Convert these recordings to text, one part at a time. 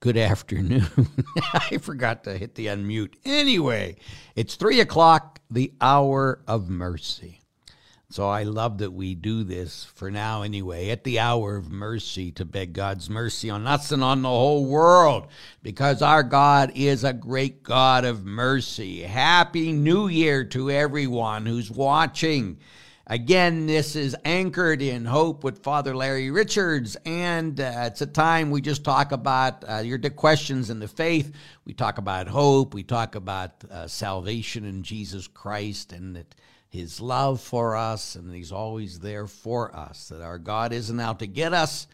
good afternoon. I forgot to hit the unmute. Anyway, it's three o'clock, the hour of mercy. So I love that we do this for now, anyway, at the hour of mercy to beg God's mercy on us and on the whole world, because our God is a great God of mercy. Happy New Year to everyone who's watching. Again, this is anchored in hope with Father Larry Richards, and uh, it's a time we just talk about uh, your questions in the faith. We talk about hope. We talk about uh, salvation in Jesus Christ, and that His love for us, and He's always there for us. That our God isn't out to get us;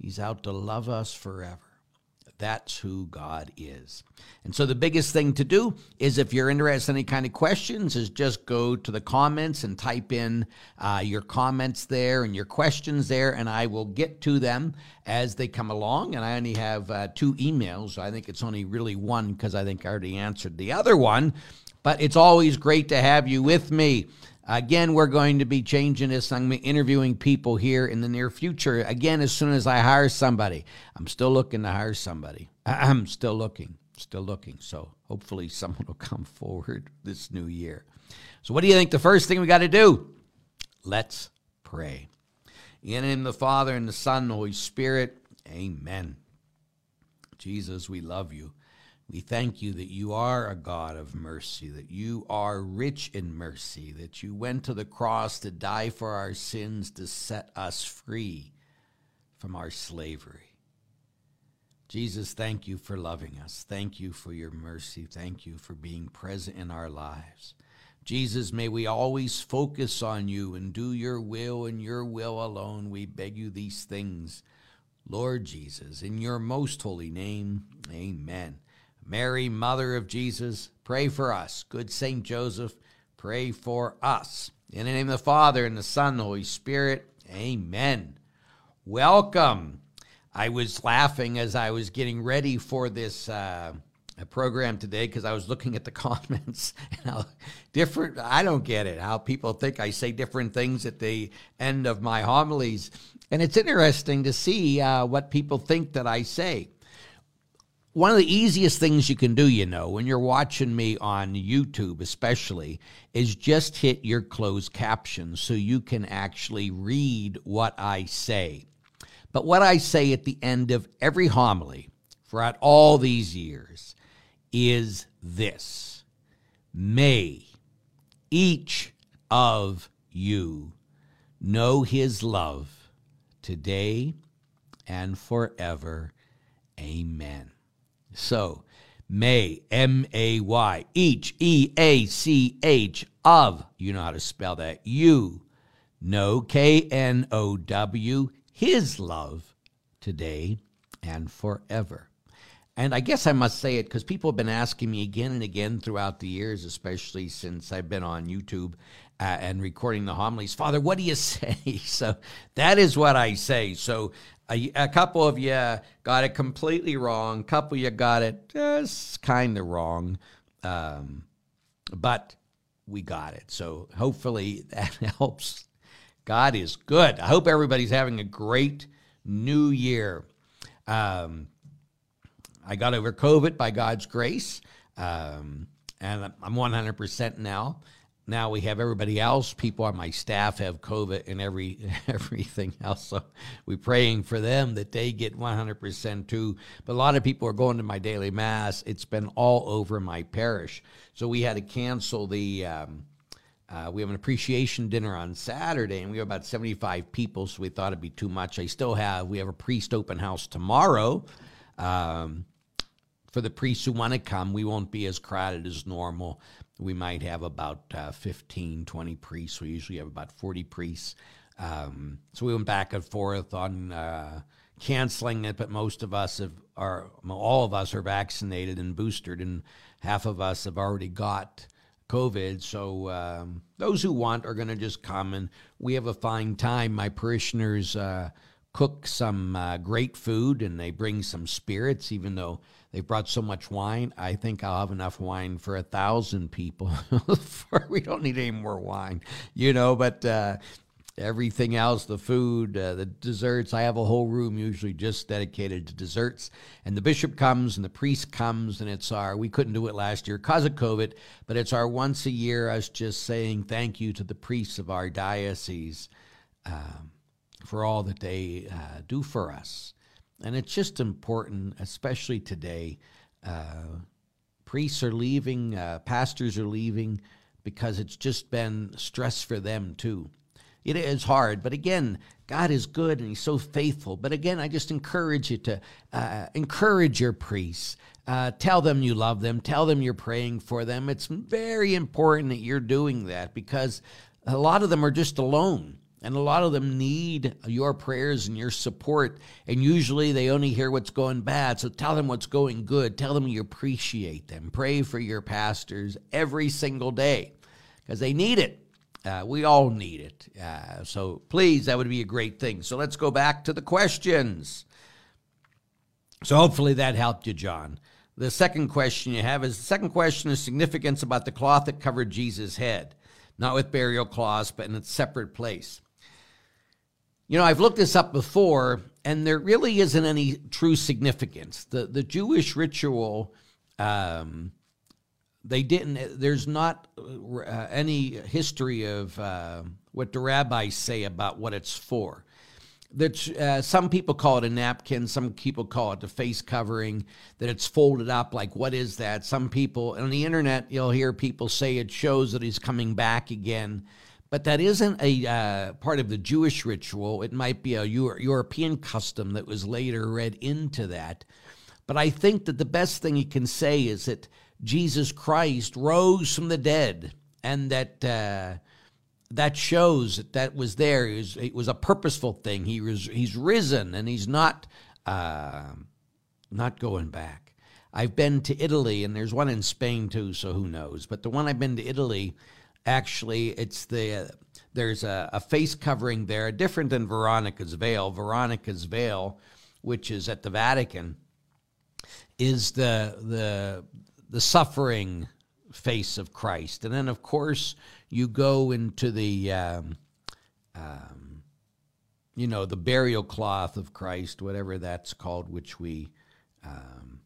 He's out to love us forever. That's who God is. And so the biggest thing to do is if you're interested in any kind of questions, is just go to the comments and type in uh, your comments there and your questions there, and I will get to them as they come along. And I only have uh, two emails. So I think it's only really one because I think I already answered the other one. But it's always great to have you with me. Again, we're going to be changing this. I'm interviewing people here in the near future. Again, as soon as I hire somebody, I'm still looking to hire somebody. I'm still looking, still looking. So hopefully someone will come forward this new year. So, what do you think the first thing we got to do? Let's pray. In name the Father and the Son and the Holy Spirit, amen. Jesus, we love you. We thank you that you are a God of mercy, that you are rich in mercy, that you went to the cross to die for our sins to set us free from our slavery. Jesus, thank you for loving us. Thank you for your mercy. Thank you for being present in our lives. Jesus, may we always focus on you and do your will and your will alone. We beg you these things. Lord Jesus, in your most holy name, amen. Mary, Mother of Jesus, pray for us. Good Saint Joseph, pray for us. In the name of the Father, and the Son, and the Holy Spirit, amen. Welcome. I was laughing as I was getting ready for this uh, program today because I was looking at the comments and how different, I don't get it, how people think I say different things at the end of my homilies. And it's interesting to see uh, what people think that I say one of the easiest things you can do, you know, when you're watching me on YouTube, especially, is just hit your closed captions so you can actually read what I say. But what I say at the end of every homily throughout all these years is this May each of you know his love today and forever. Amen. So, may, M A Y, each, E A C H, of, you know how to spell that, you know, K N O W, his love today and forever. And I guess I must say it because people have been asking me again and again throughout the years, especially since I've been on YouTube uh, and recording the homilies. Father, what do you say? So that is what I say. So a, a couple of you got it completely wrong. A couple of you got it just kind of wrong. Um, but we got it. So hopefully that helps. God is good. I hope everybody's having a great new year. Um, I got over COVID by God's grace, um, and I'm 100% now now we have everybody else. People on my staff have COVID and every everything else. So we're praying for them that they get 100% too. But a lot of people are going to my daily mass. It's been all over my parish. So we had to cancel the. Um, uh, we have an appreciation dinner on Saturday, and we have about 75 people, so we thought it'd be too much. I still have, we have a priest open house tomorrow. Um, for the priests who want to come, we won't be as crowded as normal we might have about uh, 15, 20 priests. We usually have about 40 priests. Um, so we went back and forth on uh, canceling it, but most of us have, are, all of us are vaccinated and boosted, and half of us have already got COVID. So um, those who want are going to just come, and we have a fine time. My parishioners uh, cook some uh, great food, and they bring some spirits, even though they brought so much wine. I think I'll have enough wine for a thousand people. we don't need any more wine, you know. But uh, everything else, the food, uh, the desserts. I have a whole room usually just dedicated to desserts. And the bishop comes and the priest comes, and it's our, we couldn't do it last year because of COVID, but it's our once a year, us just saying thank you to the priests of our diocese um, for all that they uh, do for us. And it's just important, especially today. Uh, priests are leaving, uh, pastors are leaving because it's just been stress for them too. It is hard, but again, God is good and He's so faithful. But again, I just encourage you to uh, encourage your priests. Uh, tell them you love them. Tell them you're praying for them. It's very important that you're doing that because a lot of them are just alone. And a lot of them need your prayers and your support. And usually they only hear what's going bad. So tell them what's going good. Tell them you appreciate them. Pray for your pastors every single day because they need it. Uh, we all need it. Uh, so please, that would be a great thing. So let's go back to the questions. So hopefully that helped you, John. The second question you have is the second question is significance about the cloth that covered Jesus' head, not with burial cloths, but in a separate place. You know, I've looked this up before, and there really isn't any true significance. The the Jewish ritual um, they didn't there's not uh, any history of uh, what the rabbis say about what it's for. That uh, some people call it a napkin some people call it the face covering that it's folded up like what is that? Some people on the internet you'll hear people say it shows that he's coming back again but that isn't a uh, part of the jewish ritual it might be a Euro- european custom that was later read into that but i think that the best thing you can say is that Jesus Christ rose from the dead, and that uh, that shows that that was there. It was, it was, a purposeful thing. He was he's risen, and he's not uh, not going back. I've been to Italy, and there's one in Spain too. So who knows? But the one I've been to Italy, actually, it's the there's a, a face covering there, different than Veronica's veil. Veronica's veil, which is at the Vatican, is the the the suffering face of Christ. And then, of course, you go into the, um, um, you know, the burial cloth of Christ, whatever that's called, which we um,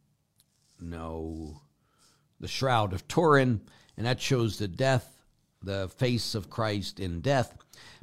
know, the Shroud of Turin, and that shows the death, the face of Christ in death.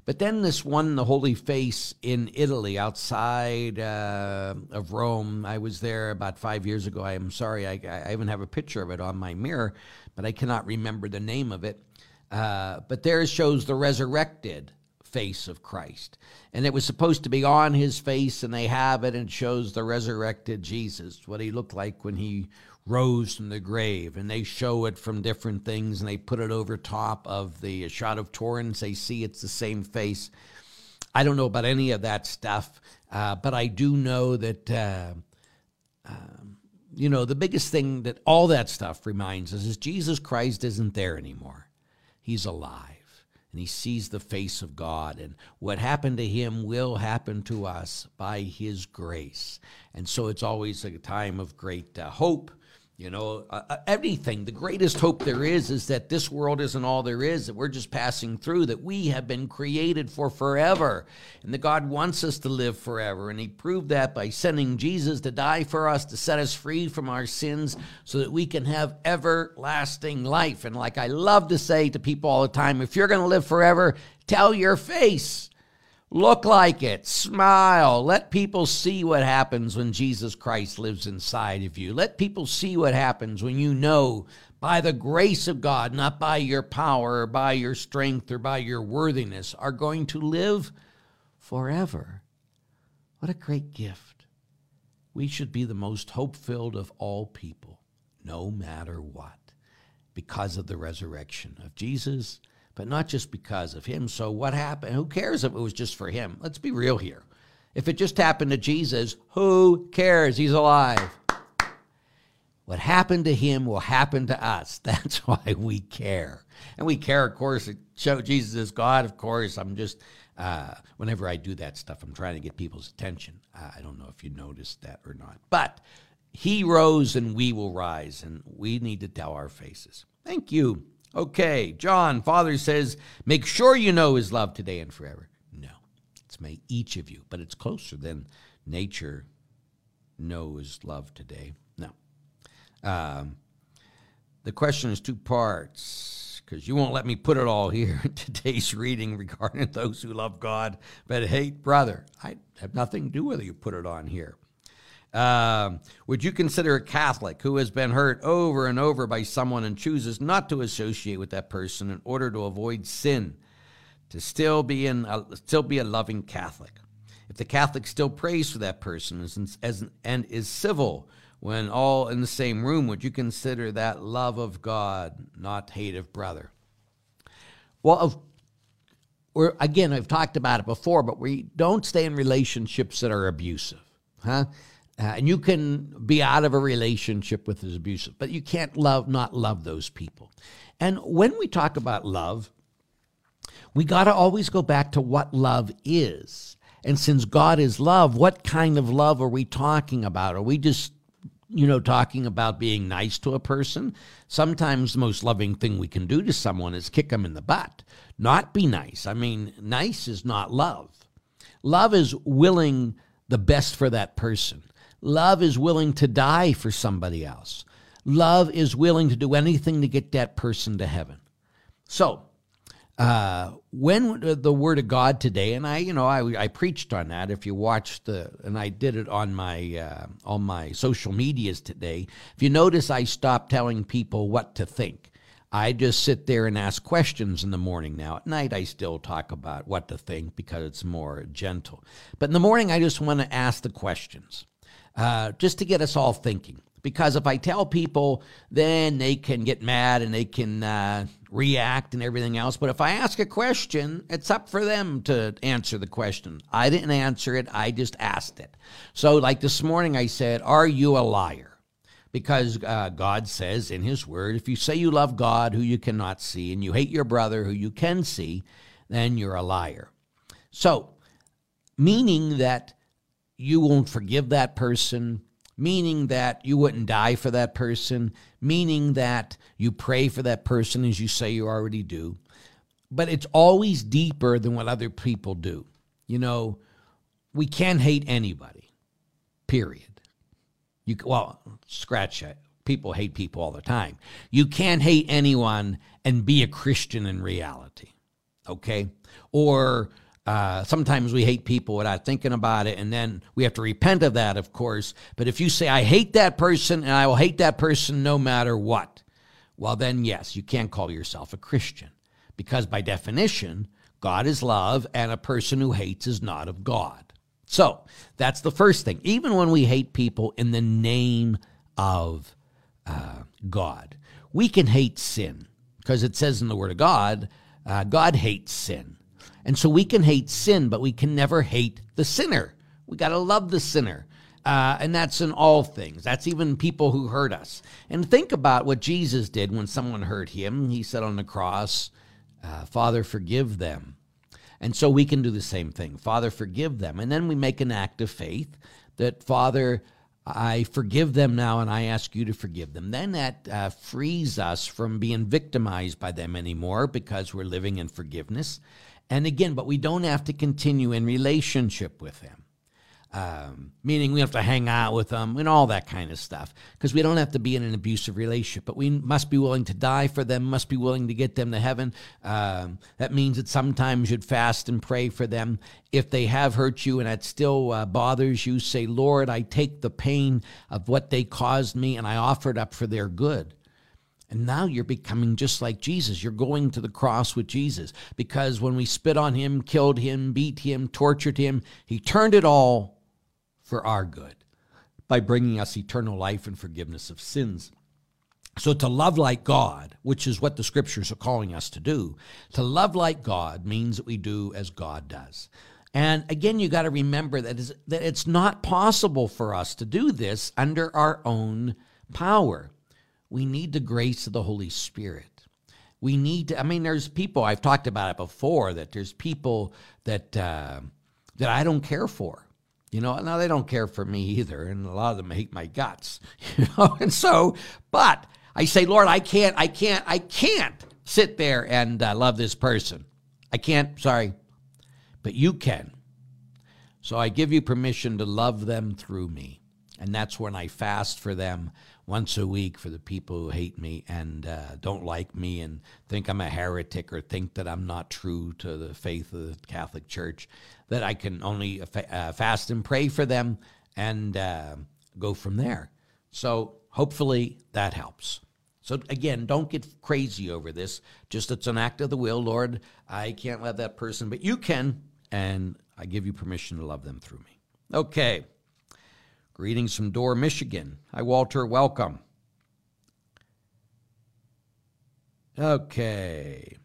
But then this one, the Holy Face in Italy, outside uh, of Rome. I was there about five years ago. I am sorry, I, I, even have a picture of it on my mirror, but I cannot remember the name of it. Uh, but there shows the resurrected face of Christ. And it was supposed to be on his face, and they have it, and shows the resurrected Jesus, what he looked like when he rose from the grave and they show it from different things and they put it over top of the Shroud of Turin. They see it's the same face. I don't know about any of that stuff, uh, but I do know that, uh, um, you know, the biggest thing that all that stuff reminds us is Jesus Christ isn't there anymore. He's alive and he sees the face of God. And what happened to him will happen to us by his grace. And so it's always a time of great uh, hope you know, uh, everything. The greatest hope there is is that this world isn't all there is, that we're just passing through, that we have been created for forever, and that God wants us to live forever. And He proved that by sending Jesus to die for us, to set us free from our sins, so that we can have everlasting life. And like I love to say to people all the time, if you're going to live forever, tell your face Look like it. Smile. Let people see what happens when Jesus Christ lives inside of you. Let people see what happens when you know by the grace of God, not by your power or by your strength or by your worthiness, are going to live forever. What a great gift. We should be the most hope filled of all people, no matter what, because of the resurrection of Jesus but not just because of him. So what happened? Who cares if it was just for him? Let's be real here. If it just happened to Jesus, who cares? He's alive. What happened to him will happen to us. That's why we care. And we care, of course, to show Jesus is God, of course. I'm just, uh, whenever I do that stuff, I'm trying to get people's attention. Uh, I don't know if you noticed that or not. But he rose and we will rise, and we need to tell our faces. Thank you. Okay, John, Father says, make sure you know his love today and forever. No. it's May each of you, but it's closer than nature knows love today. No. Um, the question is two parts because you won't let me put it all here in today's reading regarding those who love God but hate brother. I have nothing to do with it. You put it on here. Um, would you consider a Catholic who has been hurt over and over by someone and chooses not to associate with that person in order to avoid sin, to still be in a, still be a loving Catholic? If the Catholic still prays for that person as, as, and is civil when all in the same room, would you consider that love of God, not hate of brother? Well, of or again, I've talked about it before, but we don't stay in relationships that are abusive, huh? Uh, and you can be out of a relationship with this abusive, but you can't love not love those people. And when we talk about love, we got to always go back to what love is. And since God is love, what kind of love are we talking about? Are we just you know, talking about being nice to a person. Sometimes the most loving thing we can do to someone is kick them in the butt, not be nice. I mean, nice is not love. Love is willing the best for that person. Love is willing to die for somebody else. Love is willing to do anything to get that person to heaven. So, uh, when the Word of God today, and I, you know, I, I preached on that. If you watched the, and I did it on my uh, on my social medias today. If you notice, I stopped telling people what to think. I just sit there and ask questions in the morning now. At night, I still talk about what to think because it's more gentle. But in the morning, I just want to ask the questions uh, just to get us all thinking. Because if I tell people, then they can get mad and they can uh, react and everything else. But if I ask a question, it's up for them to answer the question. I didn't answer it, I just asked it. So, like this morning, I said, Are you a liar? Because uh, God says in His Word, if you say you love God who you cannot see and you hate your brother who you can see, then you're a liar. So, meaning that you won't forgive that person, meaning that you wouldn't die for that person, meaning that you pray for that person as you say you already do. But it's always deeper than what other people do. You know, we can't hate anybody, period. You, well, scratch it. People hate people all the time. You can't hate anyone and be a Christian in reality, okay? Or uh, sometimes we hate people without thinking about it, and then we have to repent of that, of course. But if you say, I hate that person and I will hate that person no matter what, well, then yes, you can't call yourself a Christian. Because by definition, God is love, and a person who hates is not of God. So that's the first thing. Even when we hate people in the name of uh, God, we can hate sin because it says in the Word of God, uh, God hates sin. And so we can hate sin, but we can never hate the sinner. We got to love the sinner. Uh, and that's in all things. That's even people who hurt us. And think about what Jesus did when someone hurt him. He said on the cross, uh, Father, forgive them. And so we can do the same thing. Father, forgive them. And then we make an act of faith that, Father, I forgive them now and I ask you to forgive them. Then that uh, frees us from being victimized by them anymore because we're living in forgiveness. And again, but we don't have to continue in relationship with them. Um, meaning we have to hang out with them and all that kind of stuff because we don't have to be in an abusive relationship but we must be willing to die for them must be willing to get them to heaven. Um, that means that sometimes you'd fast and pray for them. If they have hurt you and it still uh, bothers you say lord i take the pain of what they caused me and i offer it up for their good and now you're becoming just like Jesus. You're going to the cross with Jesus because when we spit on him, killed him, beat him, tortured him, he turned it all for our good by bringing us eternal life and forgiveness of sins. So, to love like God, which is what the scriptures are calling us to do, to love like God means that we do as God does. And again, you got to remember that, is, that it's not possible for us to do this under our own power we need the grace of the Holy Spirit. We need to, I mean, there's people, I've talked about it before, that there's people that, uh, that I don't care for. You know, now they don't care for me either, and a lot of them hate my guts. You know, and so, but I say, Lord, I can't, I can't, I can't sit there and uh, love this person. I can't, sorry, but you can. So I give you permission to love them through me. And that's when I fast for them once a week for the people who hate me and uh, don't like me and think I'm a heretic or think that I'm not true to the faith of the Catholic Church. That I can only uh, fast and pray for them and uh, go from there. So hopefully that helps. So again, don't get crazy over this. Just it's an act of the will, Lord. I can't love that person, but you can, and I give you permission to love them through me. Okay. Greetings from Dorr, Michigan. Hi, Walter. Welcome. Okay.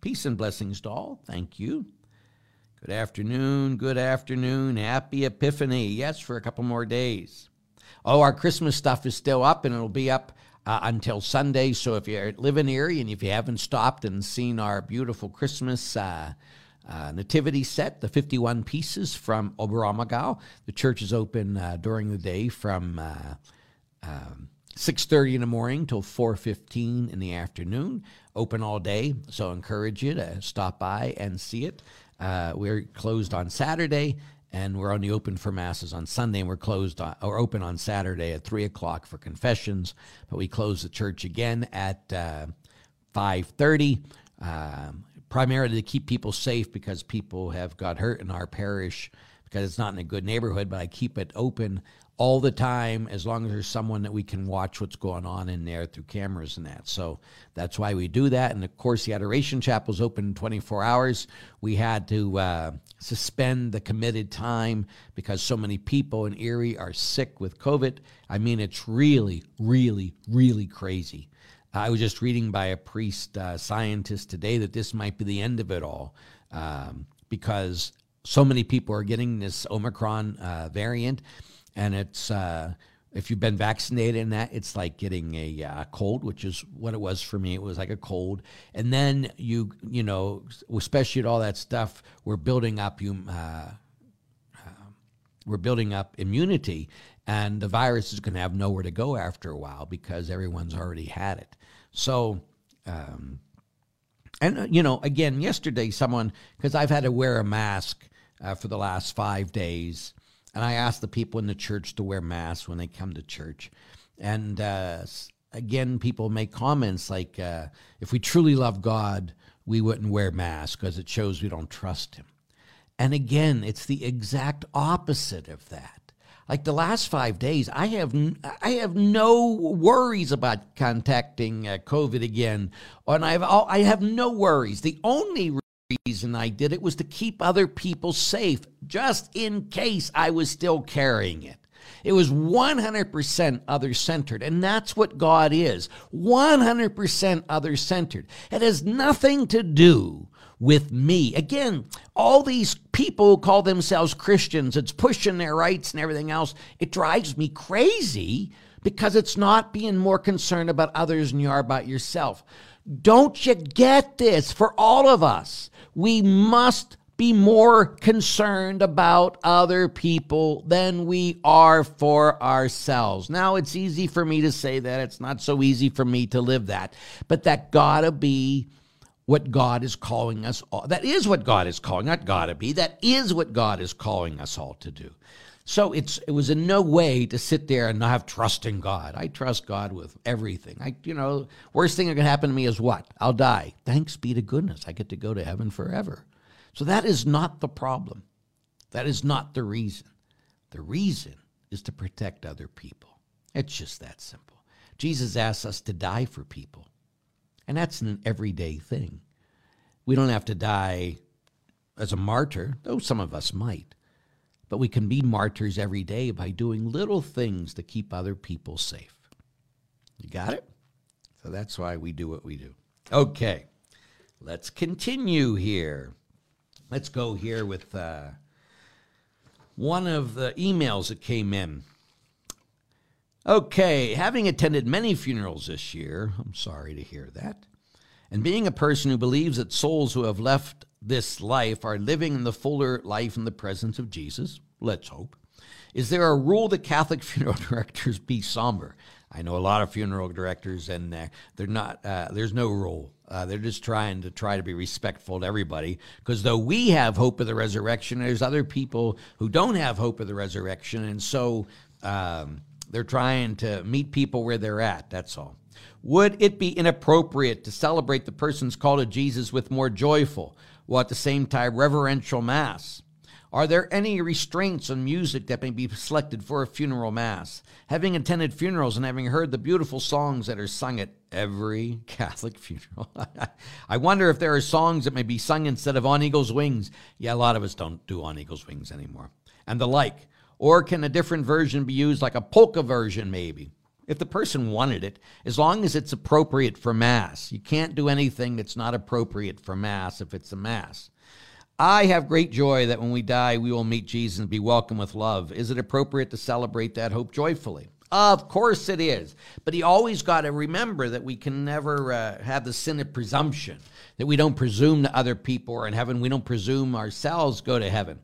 Peace and blessings to all. Thank you. Good afternoon. Good afternoon. Happy Epiphany. Yes, for a couple more days. Oh, our Christmas stuff is still up and it'll be up uh, until Sunday. So if you live in Erie and if you haven't stopped and seen our beautiful Christmas uh, uh, nativity set, the 51 pieces from Oberammergau, the church is open uh, during the day from uh, um, 6.30 in the morning till 4.15 in the afternoon. Open all day so I encourage you to stop by and see it. Uh, we're closed on saturday and we're only open for masses on Sunday, and we're closed on, or open on Saturday at three o'clock for confessions. But we close the church again at uh, five thirty, um, primarily to keep people safe because people have got hurt in our parish because it's not in a good neighborhood. But I keep it open all the time as long as there's someone that we can watch what's going on in there through cameras and that. So that's why we do that. And of course, the Adoration Chapel is open 24 hours. We had to uh, suspend the committed time because so many people in Erie are sick with COVID. I mean, it's really, really, really crazy. I was just reading by a priest uh, scientist today that this might be the end of it all um, because so many people are getting this Omicron uh, variant and it's uh, if you've been vaccinated in that, it's like getting a uh, cold, which is what it was for me. It was like a cold, and then you you know, especially at all that stuff, we're building up you. Uh, we're building up immunity, and the virus is going to have nowhere to go after a while because everyone's already had it. So, um, and uh, you know, again, yesterday, someone because I've had to wear a mask uh, for the last five days and I ask the people in the church to wear masks when they come to church. And uh, again, people make comments like, uh, if we truly love God, we wouldn't wear masks because it shows we don't trust Him. And again, it's the exact opposite of that. Like the last five days, I have I have no worries about contacting uh, COVID again, and I have I have no worries. The only reason I did it was to keep other people safe, just in case I was still carrying it. It was 100% other centered. And that's what God is 100% other centered. It has nothing to do with me. Again, all these people call themselves Christians, it's pushing their rights and everything else. It drives me crazy because it's not being more concerned about others than you are about yourself. Don't you get this for all of us? we must be more concerned about other people than we are for ourselves. Now, it's easy for me to say that. It's not so easy for me to live that. But that gotta be what God is calling us all. That is what God is calling, not gotta be. That is what God is calling us all to do. So it's it was in no way to sit there and not have trust in God. I trust God with everything. I you know, worst thing that can happen to me is what? I'll die. Thanks be to goodness. I get to go to heaven forever. So that is not the problem. That is not the reason. The reason is to protect other people. It's just that simple. Jesus asks us to die for people. And that's an everyday thing. We don't have to die as a martyr, though some of us might. But we can be martyrs every day by doing little things to keep other people safe. You got it? So that's why we do what we do. Okay, let's continue here. Let's go here with uh, one of the emails that came in. Okay, having attended many funerals this year, I'm sorry to hear that, and being a person who believes that souls who have left this life are living in the fuller life in the presence of Jesus, let's hope. Is there a rule that Catholic funeral directors be somber? I know a lot of funeral directors, and uh, they're not. Uh, there's no rule. Uh, they're just trying to try to be respectful to everybody. Because though we have hope of the resurrection, there's other people who don't have hope of the resurrection, and so um, they're trying to meet people where they're at. That's all. Would it be inappropriate to celebrate the person's call to Jesus with more joyful, while at the same time reverential mass? Are there any restraints on music that may be selected for a funeral mass? Having attended funerals and having heard the beautiful songs that are sung at every Catholic funeral, I wonder if there are songs that may be sung instead of On Eagle's Wings. Yeah, a lot of us don't do On Eagle's Wings anymore. And the like. Or can a different version be used, like a polka version, maybe? If the person wanted it, as long as it's appropriate for Mass. You can't do anything that's not appropriate for Mass if it's a Mass. I have great joy that when we die, we will meet Jesus and be welcomed with love. Is it appropriate to celebrate that hope joyfully? Of course it is. But you always got to remember that we can never uh, have the sin of presumption, that we don't presume that other people are in heaven. We don't presume ourselves go to heaven.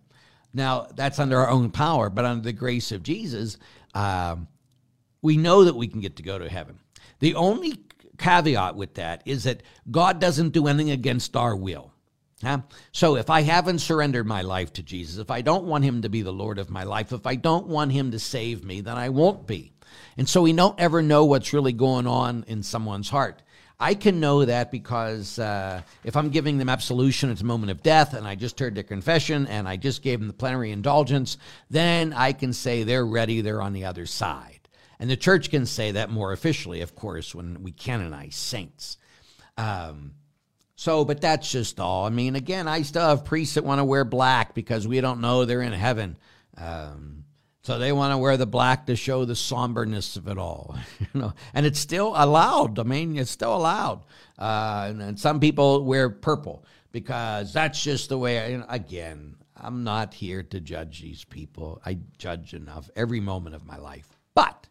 Now, that's under our own power, but under the grace of Jesus, um, we know that we can get to go to heaven. The only caveat with that is that God doesn't do anything against our will. Huh? So if I haven't surrendered my life to Jesus, if I don't want him to be the Lord of my life, if I don't want him to save me, then I won't be. And so we don't ever know what's really going on in someone's heart. I can know that because uh, if I'm giving them absolution at the moment of death and I just heard their confession and I just gave them the plenary indulgence, then I can say they're ready, they're on the other side. And the church can say that more officially, of course, when we canonize saints. Um, so, but that's just all. I mean, again, I still have priests that want to wear black because we don't know they're in heaven. Um, so they want to wear the black to show the somberness of it all, you know. And it's still allowed. I mean, it's still allowed. Uh, and, and, some people wear purple because that's just the way. I, you know, again, I'm not here to judge these people. I judge enough every moment of my life, but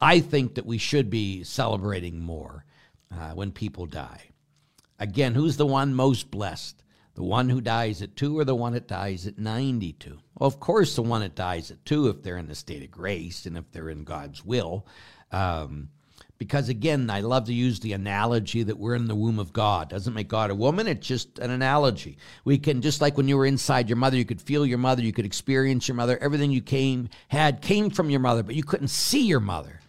I think that we should be celebrating more uh, when people die. Again, who's the one most blessed? The one who dies at two or the one that dies at 92? Well, of course, the one that dies at two if they're in the state of grace and if they're in God's will. Um, because again, I love to use the analogy that we're in the womb of God. Doesn't make God a woman, it's just an analogy. We can just like when you were inside your mother, you could feel your mother, you could experience your mother. Everything you came had came from your mother, but you couldn't see your mother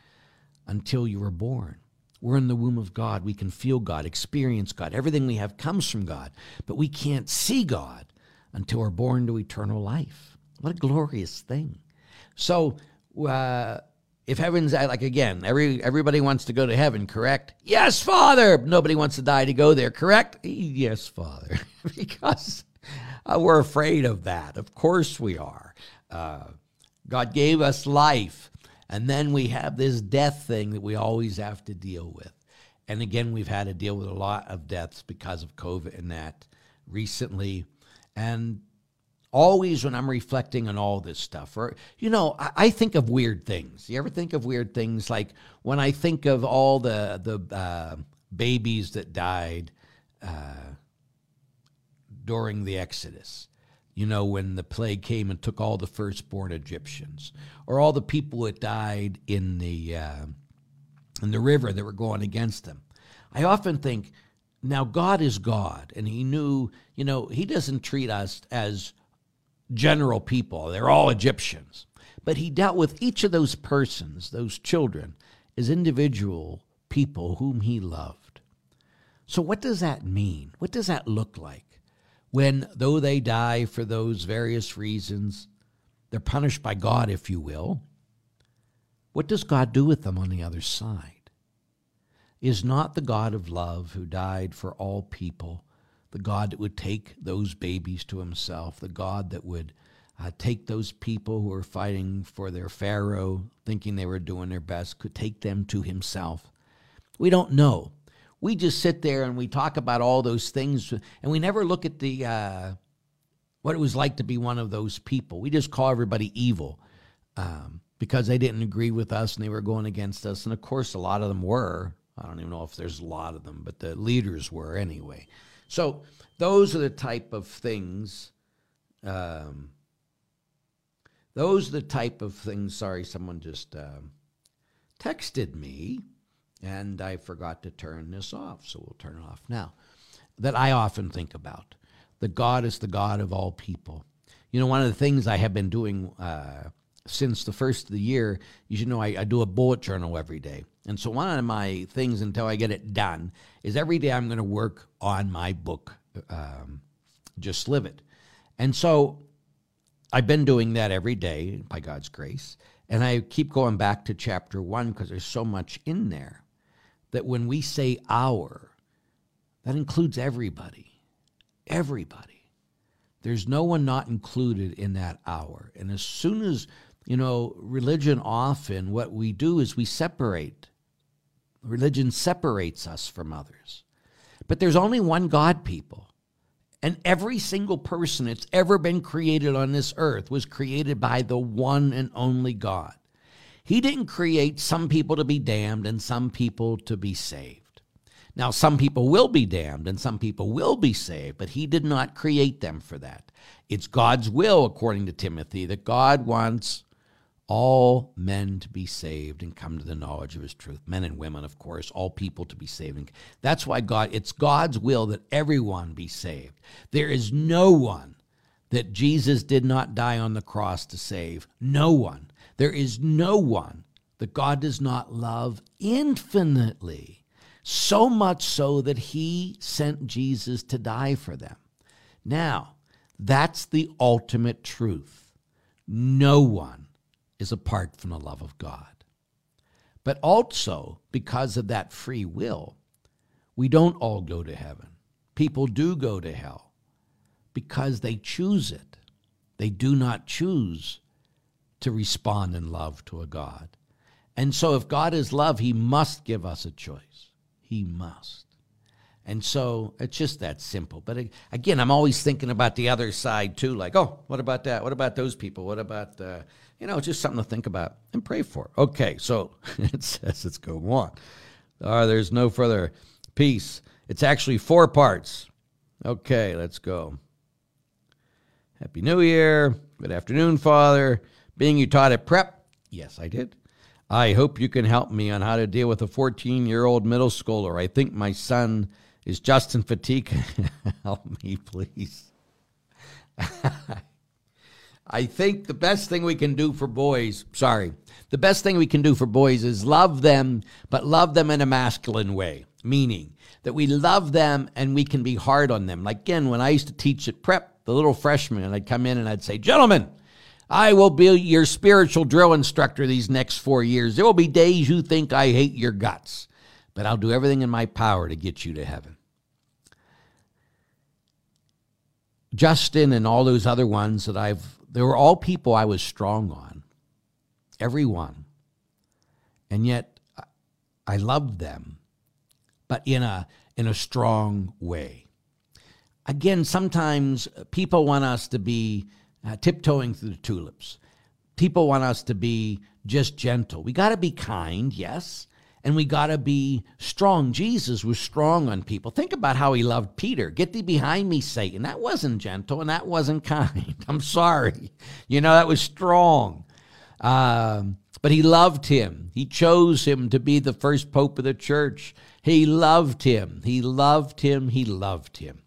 until you were born. We're in the womb of God. We can feel God, experience God. Everything we have comes from God, but we can't see God until we're born to eternal life. What a glorious thing. So, uh, if heaven's like again, every everybody wants to go to heaven, correct? Yes, Father. Nobody wants to die to go there, correct? Yes, Father. because uh, we're afraid of that. Of course we are. Uh, God gave us life. And then we have this death thing that we always have to deal with. And again, we've had to deal with a lot of deaths because of COVID and that recently. And always when I'm reflecting on all this stuff, or, you know, I, I, think of weird things. You ever think of weird things? Like when I think of all the, the uh, babies that died uh, during the Exodus you know, when the plague came and took all the firstborn Egyptians, or all the people that died in the uh, in the river that were going against them. I often think, now God is God, and He knew, you know, He doesn't treat us as general people. They're all Egyptians, but He dealt with each of those persons, those children, as individual people whom He loved. So, what does that mean? What does that look like? When, though they die for those various reasons, they're punished by God, if you will, what does God do with them on the other side? Is not the God of love who died for all people the God that would take those babies to himself, the God that would uh, take those people who were fighting for their Pharaoh, thinking they were doing their best, could take them to himself? We don't know we just sit there and we talk about all those things and we never look at the uh, what it was like to be one of those people. We just call everybody evil um, because they didn't agree with us and they were going against us. And of course a lot of them were. I don't even know if there's a lot of them but the leaders were anyway. So those are the type of things um, those are the type of things sorry someone just uh, texted me, and I forgot to turn this off, so we'll turn it off now. That I often think about that God is the God of all people. You know, one of the things I have been doing uh, since the first of the year, you should know I, I do a bullet journal every day. And so one of my things until I get it done is every day I'm going to work on my book, um, Just Live It. And so I've been doing that every day by God's grace. And I keep going back to chapter one because there's so much in there that when we say our, that includes everybody. Everybody. There's no one not included in that hour. And as soon as, you know, religion often, what we do is we separate. Religion separates us from others. But there's only one God, people. And every single person that's ever been created on this earth was created by the one and only God. He didn't create some people to be damned and some people to be saved. Now, some people will be damned and some people will be saved, but He did not create them for that. It's God's will, according to Timothy, that God wants all men to be saved and come to the knowledge of his truth. Men and women, of course, all people to be saved. That's why God, it's God's will that everyone be saved. There is no one that Jesus did not die on the cross to save. No one. There is no one that God does not love infinitely. So much so that he sent Jesus to die for them. Now, that's the ultimate truth. No one is apart from the love of God. But also, because of that free will, we don't all go to heaven. People do go to hell because they choose it. They do not choose to respond in love to a God. And so, if God is love, He must give us a choice. He must. And so it's just that simple. But again, I'm always thinking about the other side too. Like, oh, what about that? What about those people? What about uh, you know, just something to think about and pray for. Okay, so it says let's go on. Uh, there's no further peace. It's actually four parts. Okay, let's go. Happy New Year. Good afternoon, Father. Being you taught at prep? Yes, I did. I hope you can help me on how to deal with a 14 year old middle schooler. I think my son is Justin Fatigue. help me, please. I think the best thing we can do for boys, sorry, the best thing we can do for boys is love them, but love them in a masculine way, meaning that we love them and we can be hard on them. Like again, when I used to teach at prep, the little freshmen, I'd come in and I'd say, Gentlemen, I will be your spiritual drill instructor these next four years. There will be days you think I hate your guts, but I'll do everything in my power to get you to heaven. Justin and all those other ones that I've they were all people I was strong on, every one. And yet I loved them, but in a, in a strong way. Again, sometimes people want us to be uh, tiptoeing through the tulips. People want us to be just gentle. We got to be kind, yes, and we got to be strong. Jesus was strong on people. Think about how he loved Peter. Get thee behind me, Satan. That wasn't gentle and that wasn't kind. I'm sorry. You know, that was strong. Um, but he loved him. He chose him to be the first pope of the church. He loved him. He loved him. He loved him.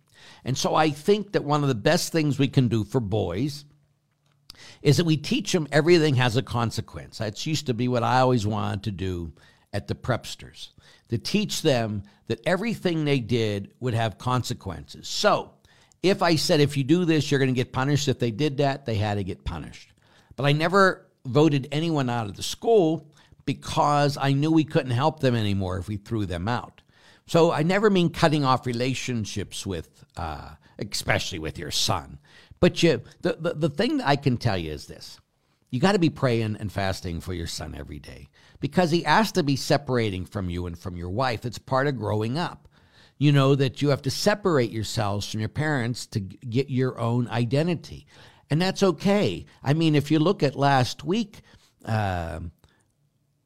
And so I think that one of the best things we can do for boys is that we teach them everything has a consequence. That used to be what I always wanted to do at the prepsters to teach them that everything they did would have consequences. So, if I said, if you do this, you're going to get punished, if they did that, they had to get punished. But I never voted anyone out of the school because I knew we couldn't help them anymore if we threw them out. So I never mean cutting off relationships with, uh, especially with your son. But you, the, the, the thing I can tell you is this you got to be praying and fasting for your son every day because he has to be separating from you and from your wife. It's part of growing up. You know that you have to separate yourselves from your parents to get your own identity. And that's okay. I mean, if you look at last week, uh,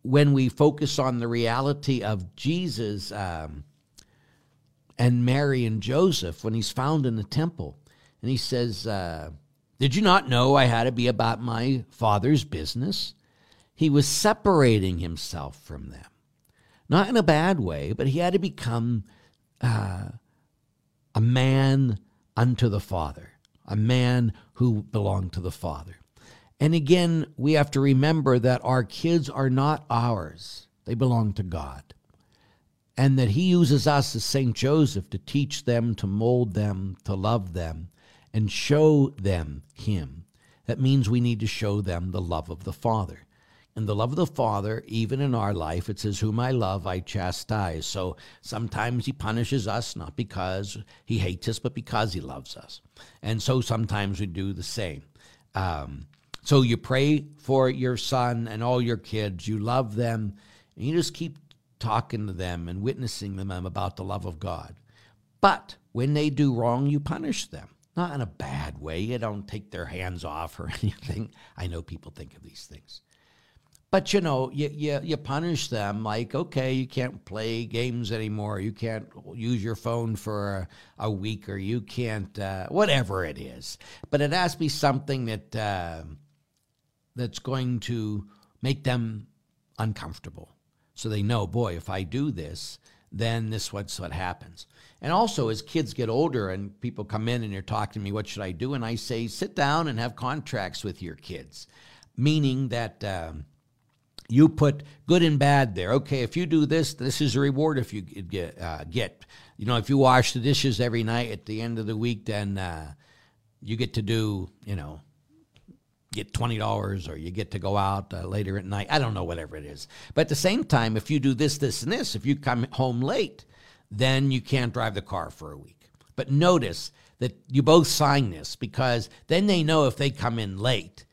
when we focus on the reality of Jesus um, and Mary and Joseph, when he's found in the temple, and he says, uh, Did you not know I had to be about my father's business? he was separating himself from them. Not in a bad way, but he had to become uh, a man unto the Father, a man who belonged to the Father. And again, we have to remember that our kids are not ours, they belong to God. And that He uses us as St. Joseph to teach them, to mold them, to love them, and show them Him. That means we need to show them the love of the Father. And the love of the Father, even in our life, it says, Whom I love, I chastise. So sometimes He punishes us, not because He hates us, but because He loves us. And so sometimes we do the same. Um, so you pray for your son and all your kids, you love them, and you just keep talking to them and witnessing them about the love of God. But when they do wrong, you punish them. Not in a bad way. You don't take their hands off or anything. I know people think of these things. But you know, you, you, you punish them like, okay, you can't play games anymore. You can't use your phone for a, a week, or you can't, uh, whatever it is. But it has to be something that uh, that's going to make them uncomfortable. So they know, boy, if I do this, then this what's what happens. And also, as kids get older and people come in and they're talking to me, what should I do? And I say, sit down and have contracts with your kids, meaning that um, you put good and bad there. Okay, if you do this, this is a reward. If you get, uh, get you know, if you wash the dishes every night at the end of the week, then uh, you get to do, you know, get $20 or you get to go out uh, later at night. I don't know, whatever it is. But at the same time, if you do this, this, and this, if you come home late, then you can't drive the car for a week. But notice that you both sign this because then they know if they come in late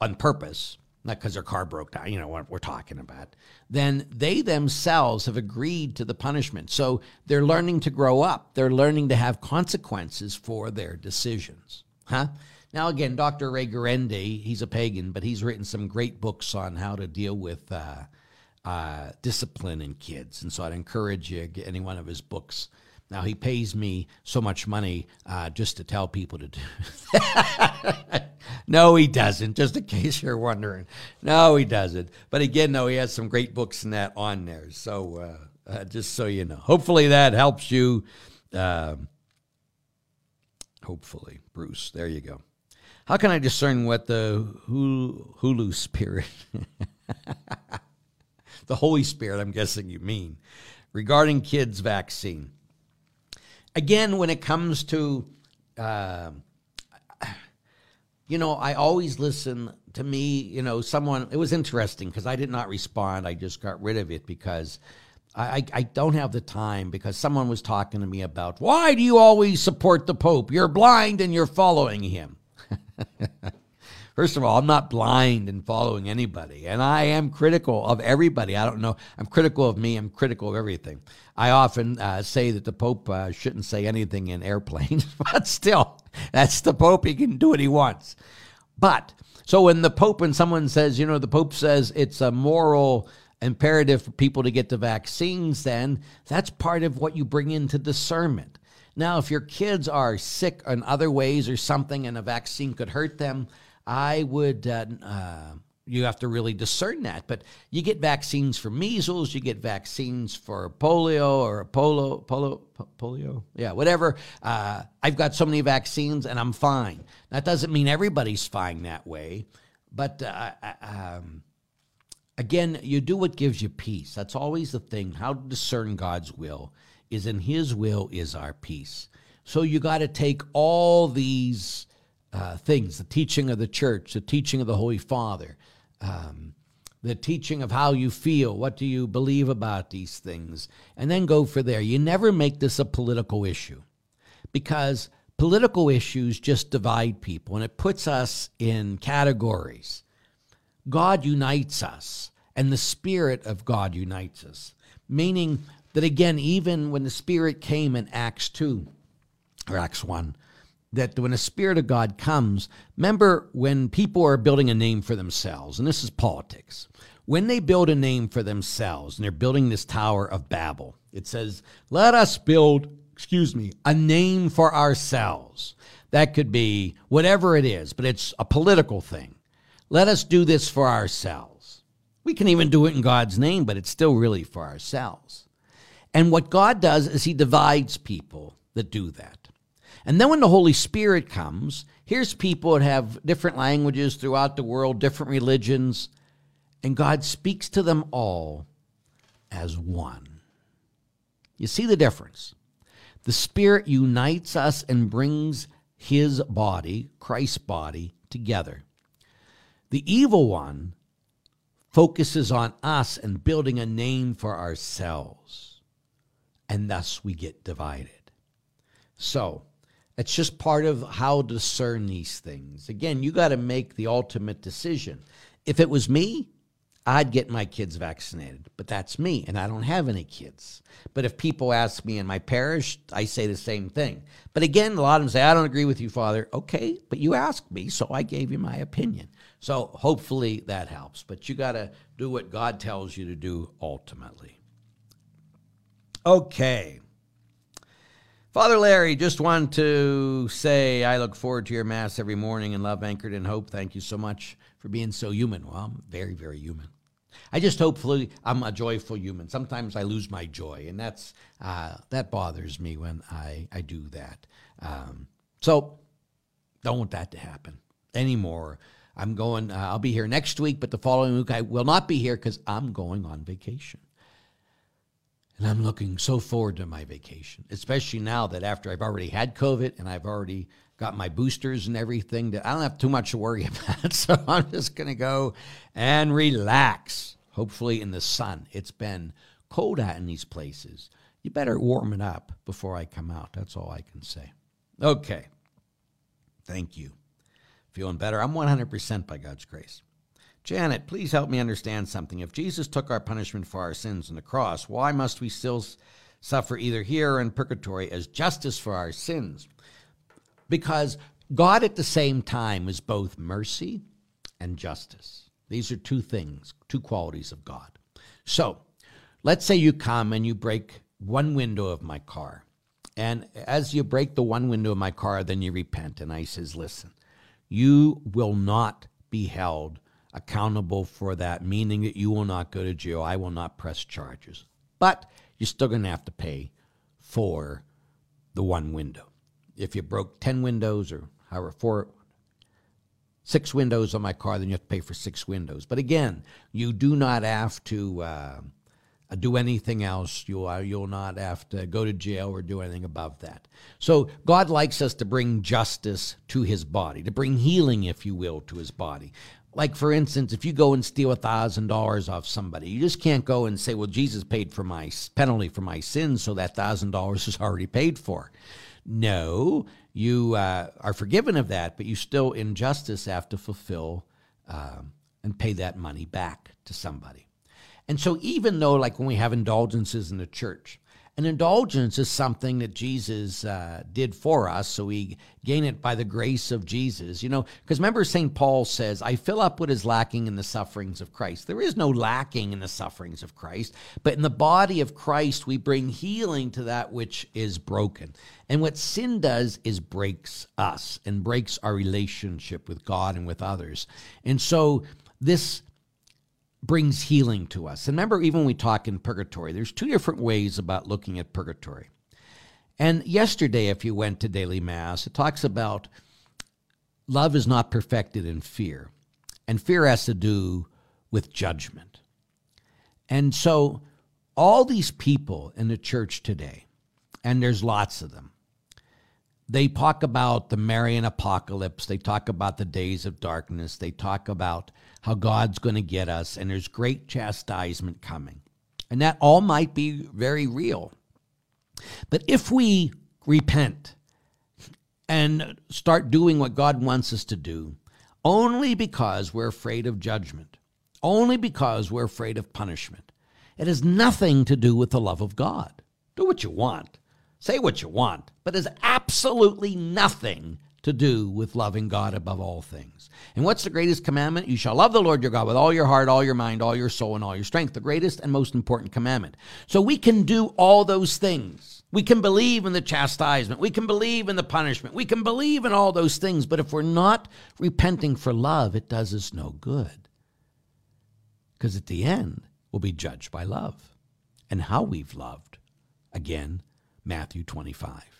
on purpose, not because their car broke down, you know what we're talking about, then they themselves have agreed to the punishment. So they're learning to grow up. They're learning to have consequences for their decisions. Huh? Now, again, Dr. Ray Guarendi, he's a pagan, but he's written some great books on how to deal with uh, uh, discipline in kids. And so I'd encourage you to get any one of his books. Now, he pays me so much money uh, just to tell people to do that. no, he doesn't, just in case you're wondering. No, he doesn't. But again, no, he has some great books and that on there. So uh, uh, just so you know. Hopefully that helps you. Um, hopefully, Bruce. There you go. How can I discern what the Hulu spirit, the Holy Spirit, I'm guessing you mean, regarding kids' vaccine? Again, when it comes to, uh, you know, I always listen to me, you know, someone, it was interesting because I did not respond. I just got rid of it because I, I don't have the time because someone was talking to me about why do you always support the Pope? You're blind and you're following him. First of all, I'm not blind in following anybody, and I am critical of everybody. I don't know. I'm critical of me. I'm critical of everything. I often uh, say that the Pope uh, shouldn't say anything in airplanes, but still, that's the Pope. He can do what he wants. But so when the Pope, when someone says, you know, the Pope says it's a moral imperative for people to get the vaccines, then that's part of what you bring into discernment. Now, if your kids are sick in other ways or something and a vaccine could hurt them, I would, uh, uh, you have to really discern that. But you get vaccines for measles, you get vaccines for polio or polo, polo, polio, yeah, whatever. Uh, I've got so many vaccines and I'm fine. That doesn't mean everybody's fine that way, but uh, um, again, you do what gives you peace. That's always the thing. How to discern God's will is in his will is our peace. So you got to take all these uh, things the teaching of the church, the teaching of the Holy Father, um, the teaching of how you feel, what do you believe about these things, and then go for there. You never make this a political issue because political issues just divide people and it puts us in categories. God unites us, and the Spirit of God unites us, meaning that again, even when the Spirit came in Acts 2 or Acts 1, that when the Spirit of God comes, remember when people are building a name for themselves, and this is politics, when they build a name for themselves and they're building this Tower of Babel, it says, let us build, excuse me, a name for ourselves. That could be whatever it is, but it's a political thing. Let us do this for ourselves. We can even do it in God's name, but it's still really for ourselves. And what God does is He divides people that do that. And then when the Holy Spirit comes, here's people that have different languages throughout the world, different religions, and God speaks to them all as one. You see the difference? The Spirit unites us and brings His body, Christ's body, together. The evil one focuses on us and building a name for ourselves, and thus we get divided. So, it's just part of how to discern these things. Again, you got to make the ultimate decision. If it was me, I'd get my kids vaccinated, but that's me, and I don't have any kids. But if people ask me in my parish, I say the same thing. But again, a lot of them say, I don't agree with you, Father. Okay, but you asked me, so I gave you my opinion. So hopefully that helps. But you got to do what God tells you to do ultimately. Okay. Father Larry, just want to say I look forward to your Mass every morning and love Anchored in Hope. Thank you so much for being so human. Well, I'm very, very human. I just hopefully I'm a joyful human. Sometimes I lose my joy, and that's uh, that bothers me when I I do that. Um, so don't want that to happen anymore. I'm going. Uh, I'll be here next week, but the following week I will not be here because I'm going on vacation. And I'm looking so forward to my vacation, especially now that after I've already had COVID and I've already got my boosters and everything, that I don't have too much to worry about. So I'm just going to go and relax hopefully in the sun. It's been cold out in these places. You better warm it up before I come out. That's all I can say. Okay. Thank you. Feeling better? I'm 100% by God's grace. Janet, please help me understand something. If Jesus took our punishment for our sins on the cross, why must we still suffer either here or in purgatory as justice for our sins? Because God at the same time is both mercy and justice. These are two things, two qualities of God. So let's say you come and you break one window of my car. And as you break the one window of my car, then you repent. And I says, listen, you will not be held accountable for that, meaning that you will not go to jail. I will not press charges. But you're still going to have to pay for the one window. If you broke 10 windows or however, four, six windows on my car, then you have to pay for six windows. But again, you do not have to uh, do anything else. You uh, you'll not have to go to jail or do anything above that. So God likes us to bring justice to His body, to bring healing, if you will, to His body. Like for instance, if you go and steal a thousand dollars off somebody, you just can't go and say, "Well, Jesus paid for my penalty for my sins, so that thousand dollars is already paid for." No, you uh, are forgiven of that, but you still, in justice, have to fulfill um, and pay that money back to somebody. And so, even though, like when we have indulgences in the church, an indulgence is something that Jesus uh, did for us, so we gain it by the grace of Jesus. You know, because remember, St. Paul says, I fill up what is lacking in the sufferings of Christ. There is no lacking in the sufferings of Christ, but in the body of Christ, we bring healing to that which is broken. And what sin does is breaks us and breaks our relationship with God and with others. And so, this brings healing to us. And remember, even when we talk in purgatory, there's two different ways about looking at purgatory. And yesterday, if you went to daily mass, it talks about love is not perfected in fear, and fear has to do with judgment. And so, all these people in the church today, and there's lots of them, they talk about the Marian apocalypse. They talk about the days of darkness. They talk about how God's going to get us, and there's great chastisement coming. And that all might be very real. But if we repent and start doing what God wants us to do, only because we're afraid of judgment, only because we're afraid of punishment, it has nothing to do with the love of God. Do what you want. Say what you want, but has absolutely nothing to do with loving God above all things. And what's the greatest commandment? You shall love the Lord your God with all your heart, all your mind, all your soul, and all your strength. The greatest and most important commandment. So we can do all those things. We can believe in the chastisement. We can believe in the punishment. We can believe in all those things. But if we're not repenting for love, it does us no good. Because at the end, we'll be judged by love and how we've loved. Again, Matthew 25.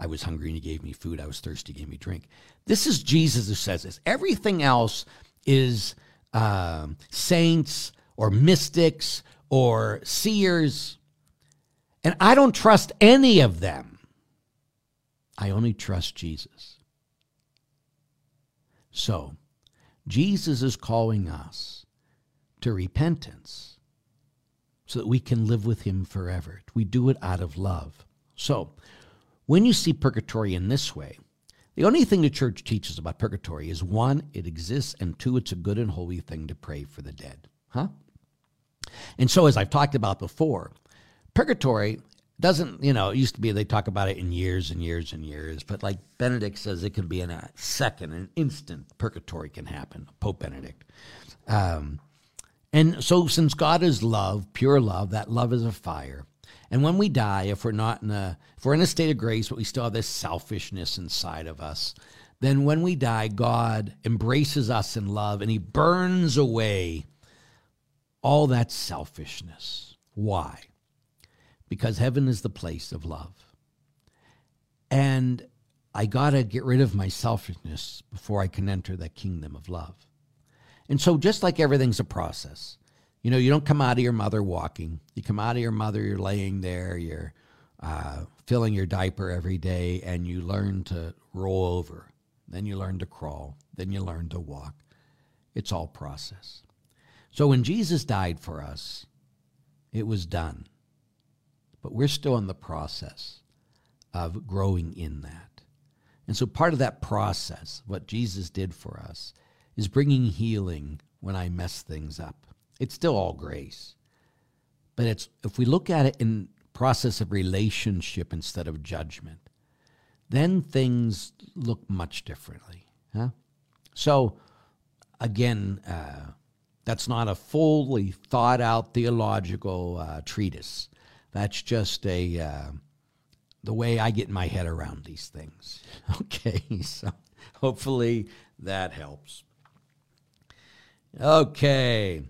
I was hungry and he gave me food. I was thirsty, gave me drink. This is Jesus who says this. Everything else is um, saints or mystics or seers. And I don't trust any of them. I only trust Jesus. So, Jesus is calling us to repentance so that we can live with him forever. We do it out of love. So, when you see purgatory in this way, the only thing the church teaches about purgatory is one, it exists, and two, it's a good and holy thing to pray for the dead. Huh? And so, as I've talked about before, purgatory doesn't, you know, it used to be they talk about it in years and years and years, but like Benedict says, it can be in a second, an instant. Purgatory can happen, Pope Benedict. Um, and so, since God is love, pure love, that love is a fire. And when we die, if we're not in a, if we're in a state of grace, but we still have this selfishness inside of us, then when we die, God embraces us in love and He burns away all that selfishness. Why? Because heaven is the place of love. And I got to get rid of my selfishness before I can enter that kingdom of love. And so, just like everything's a process, you know, you don't come out of your mother walking. You come out of your mother, you're laying there, you're uh, filling your diaper every day, and you learn to roll over. Then you learn to crawl. Then you learn to walk. It's all process. So when Jesus died for us, it was done. But we're still in the process of growing in that. And so part of that process, what Jesus did for us, is bringing healing when I mess things up. It's still all grace. But it's if we look at it in process of relationship instead of judgment, then things look much differently. Huh? So again, uh, that's not a fully thought out theological uh, treatise. That's just a uh, the way I get my head around these things. Okay, so hopefully that helps. Okay.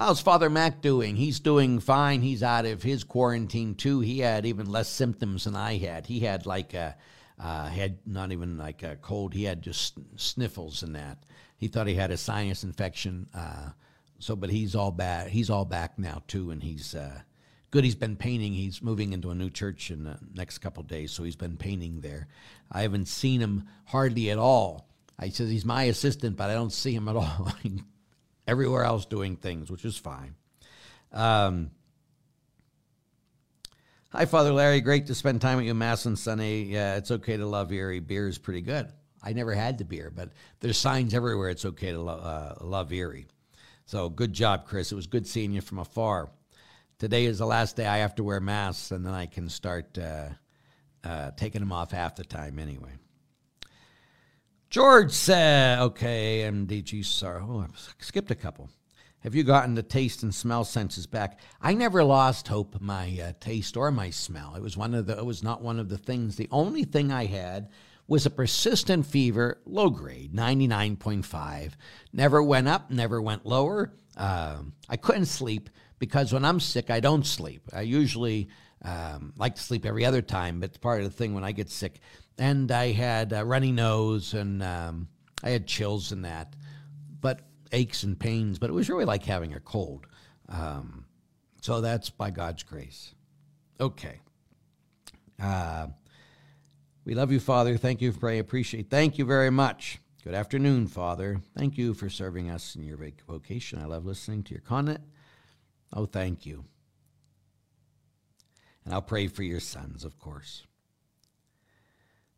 How's Father Mac doing? He's doing fine. He's out of his quarantine too. He had even less symptoms than I had. He had like a uh, had not even like a cold. He had just sniffles and that. He thought he had a sinus infection. Uh, so, but he's all back. He's all back now too, and he's uh, good. He's been painting. He's moving into a new church in the next couple days, so he's been painting there. I haven't seen him hardly at all. I said he's my assistant, but I don't see him at all. everywhere else doing things, which is fine. Um, hi, Father Larry. Great to spend time with you, Mass and Sunny. Yeah, it's okay to love Erie. Beer is pretty good. I never had the beer, but there's signs everywhere it's okay to lo- uh, love Erie. So good job, Chris. It was good seeing you from afar. Today is the last day I have to wear masks, and then I can start uh, uh, taking them off half the time anyway. George said, okay, MDG, sorry. Oh, I skipped a couple. Have you gotten the taste and smell senses back? I never lost hope my uh, taste or my smell. It was one of the it was not one of the things. The only thing I had was a persistent fever, low grade, 99.5. Never went up, never went lower. Um, I couldn't sleep because when I'm sick, I don't sleep. I usually um, like to sleep every other time, but part of the thing when I get sick, and I had a runny nose and um, I had chills and that, but aches and pains. But it was really like having a cold. Um, so that's by God's grace. Okay. Uh, we love you, Father. Thank you for praying. Appreciate. Thank you very much. Good afternoon, Father. Thank you for serving us in your vocation. I love listening to your content. Oh, thank you. And I'll pray for your sons, of course.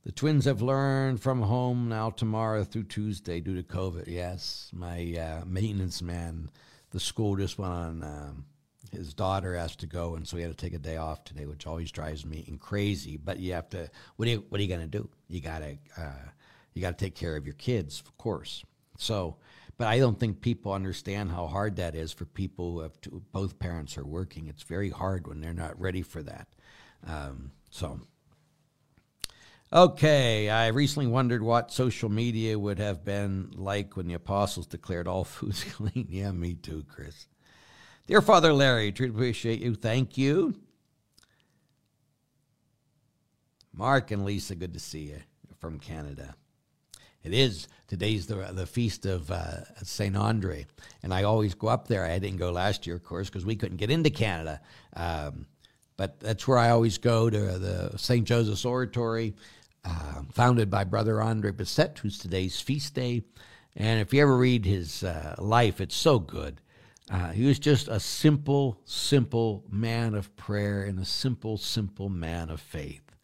The twins have learned from home now tomorrow through Tuesday due to COVID. Yes, my uh, maintenance man, the school just went on. Um, his daughter has to go, and so he had to take a day off today, which always drives me crazy. But you have to. What are you What are you going to do? You gotta. Uh, you got to take care of your kids, of course. So, but I don't think people understand how hard that is for people who have to, both parents are working. It's very hard when they're not ready for that. Um, so Okay, I recently wondered what social media would have been like when the apostles declared all foods clean. Yeah, me too, Chris. Dear Father Larry, truly appreciate you. Thank you. Mark and Lisa, good to see you from Canada. It is today's the the feast of uh, Saint Andre, and I always go up there. I didn't go last year, of course, because we couldn't get into Canada. Um, but that's where I always go to the St. Joseph's Oratory, uh, founded by Brother Andre Bessette, who's today's feast day. And if you ever read his uh, life, it's so good. Uh, he was just a simple, simple man of prayer and a simple, simple man of faith.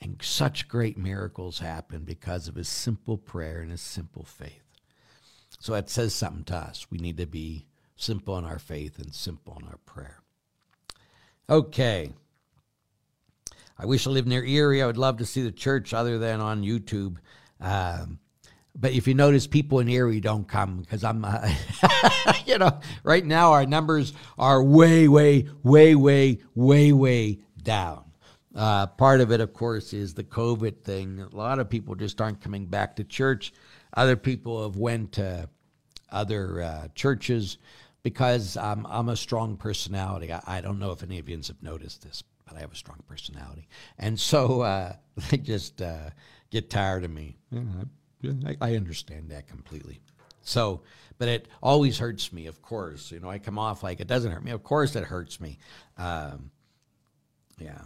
And such great miracles happen because of his simple prayer and his simple faith. So it says something to us. We need to be simple in our faith and simple in our prayer. Okay. I wish I lived near Erie. I would love to see the church other than on YouTube. Um, but if you notice, people in Erie don't come because I'm, uh, you know, right now our numbers are way, way, way, way, way, way down. Uh, part of it, of course, is the COVID thing. A lot of people just aren't coming back to church. Other people have went to other uh, churches because I'm, I'm a strong personality. I, I, don't know if any of you have noticed this, but I have a strong personality. And so uh, they just uh, get tired of me. I, I, understand that completely. So, but it always hurts me, of course. You know, I come off like it doesn't hurt me. Of course, it hurts me. Um, yeah.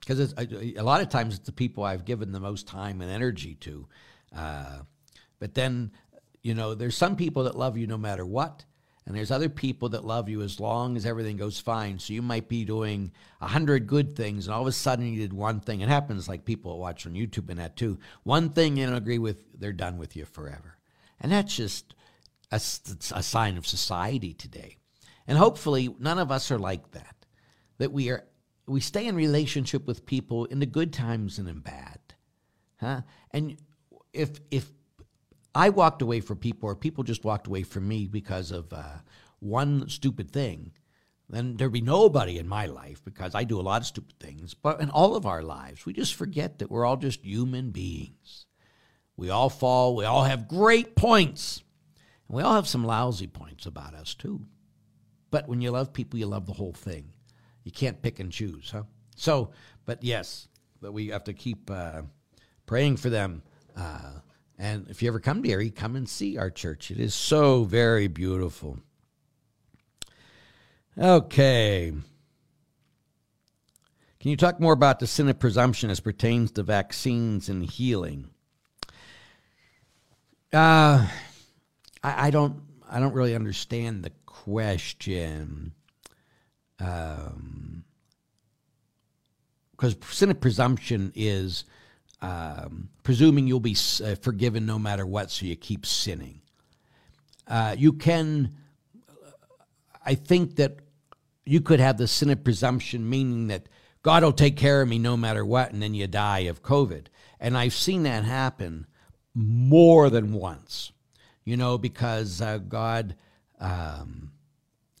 Because a lot of times it's the people I've given the most time and energy to. Uh, but then, you know, there's some people that love you no matter what and there's other people that love you as long as everything goes fine. So you might be doing a hundred good things, and all of a sudden you did one thing. It happens like people watch on YouTube and that too. One thing you don't agree with, they're done with you forever, and that's just a, a sign of society today. And hopefully, none of us are like that. That we are we stay in relationship with people in the good times and in bad, huh? And if if I walked away from people, or people just walked away from me because of uh, one stupid thing, then there'd be nobody in my life because I do a lot of stupid things. But in all of our lives, we just forget that we're all just human beings. We all fall, we all have great points, and we all have some lousy points about us too. But when you love people, you love the whole thing. You can't pick and choose, huh? So, but yes, but we have to keep uh, praying for them. Uh, and if you ever come to Erie, come and see our church. It is so very beautiful. Okay. Can you talk more about the sin of presumption as pertains to vaccines and healing? Uh, I, I don't. I don't really understand the question. Um, because sin of presumption is um, presuming you'll be uh, forgiven no matter what, so you keep sinning. Uh, you can, I think that you could have the sin of presumption, meaning that God will take care of me no matter what, and then you die of COVID. And I've seen that happen more than once, you know, because uh, God um,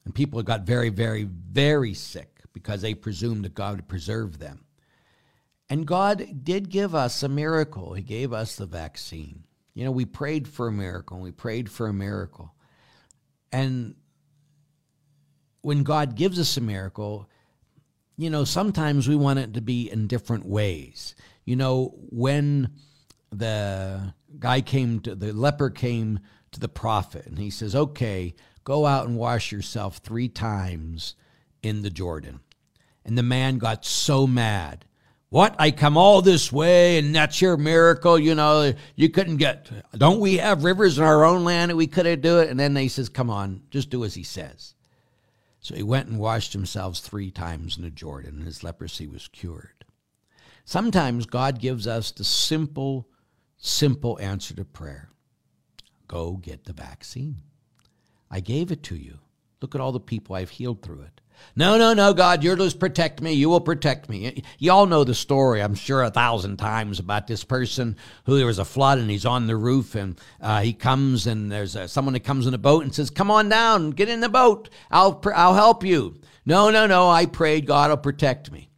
and people got very, very, very sick because they presumed that God would preserve them. And God did give us a miracle. He gave us the vaccine. You know, we prayed for a miracle and we prayed for a miracle. And when God gives us a miracle, you know, sometimes we want it to be in different ways. You know, when the guy came to, the leper came to the prophet and he says, okay, go out and wash yourself three times in the Jordan. And the man got so mad what? I come all this way and that's your miracle. You know, you couldn't get, don't we have rivers in our own land that we could have do it? And then they says, come on, just do as he says. So he went and washed himself three times in the Jordan and his leprosy was cured. Sometimes God gives us the simple, simple answer to prayer. Go get the vaccine. I gave it to you. Look at all the people I've healed through it. No, no, no, God, you're just protect me. You will protect me. You all know the story, I'm sure, a thousand times about this person who there was a flood and he's on the roof and uh, he comes and there's someone that comes in a boat and says, "Come on down, get in the boat. I'll I'll help you." No, no, no. I prayed God will protect me.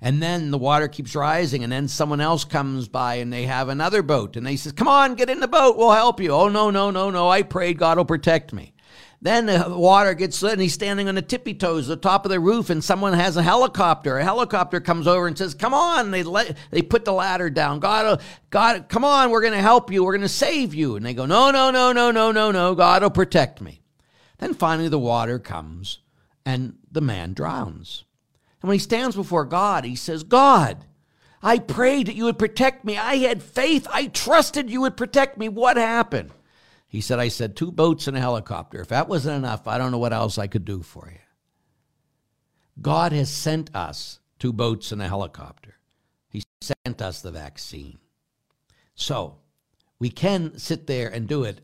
And then the water keeps rising, and then someone else comes by and they have another boat. And they says, Come on, get in the boat, we'll help you. Oh, no, no, no, no. I prayed God will protect me. Then the water gets lit and he's standing on the tippy toes, the top of the roof, and someone has a helicopter. A helicopter comes over and says, Come on. They let they put the ladder down. God uh, God, come on, we're gonna help you, we're gonna save you. And they go, No, no, no, no, no, no, no, God will protect me. Then finally the water comes and the man drowns. And when he stands before God, he says, God, I prayed that you would protect me. I had faith. I trusted you would protect me. What happened? He said, I said, two boats and a helicopter. If that wasn't enough, I don't know what else I could do for you. God has sent us two boats and a helicopter. He sent us the vaccine. So we can sit there and do it.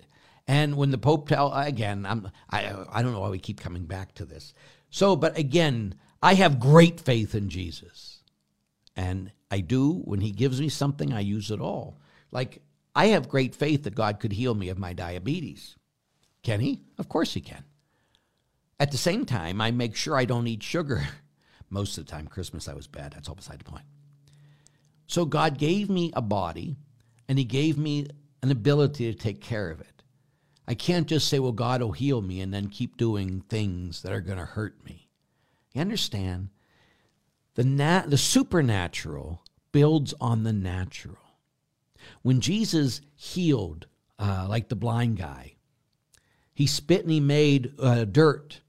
And when the Pope tell again, I'm I I don't know why we keep coming back to this. So, but again, I have great faith in Jesus. And I do, when he gives me something, I use it all. Like, I have great faith that God could heal me of my diabetes. Can he? Of course he can. At the same time, I make sure I don't eat sugar. Most of the time, Christmas, I was bad. That's all beside the point. So, God gave me a body and he gave me an ability to take care of it. I can't just say, well, God will heal me and then keep doing things that are going to hurt me. You understand? The, nat- the supernatural builds on the natural. When Jesus healed, uh, like the blind guy, he spit and he made uh, dirt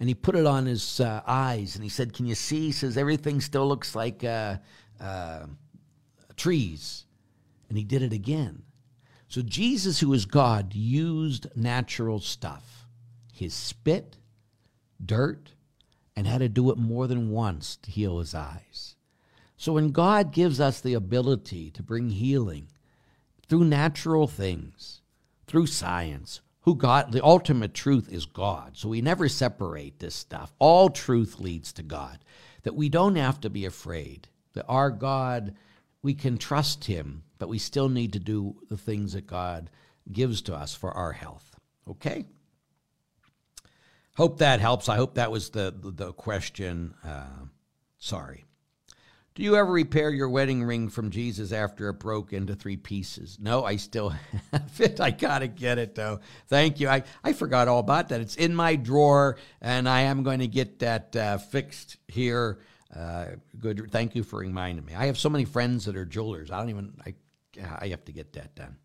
and he put it on his uh, eyes and he said, Can you see? He says, Everything still looks like uh, uh, trees. And he did it again. So Jesus, who is God, used natural stuff his spit, dirt, and had to do it more than once to heal his eyes. So when God gives us the ability to bring healing through natural things, through science, who God, the ultimate truth is God. So we never separate this stuff. All truth leads to God. That we don't have to be afraid. That our God, we can trust Him, but we still need to do the things that God gives to us for our health. Okay? Hope that helps. I hope that was the the, question. Uh, sorry. Do you ever repair your wedding ring from Jesus after it broke into three pieces? No, I still have it. I gotta get it though. Thank you. I, I forgot all about that. It's in my drawer, and I am going to get that uh, fixed here. Uh, good. Thank you for reminding me. I have so many friends that are jewelers. I don't even. I I have to get that done.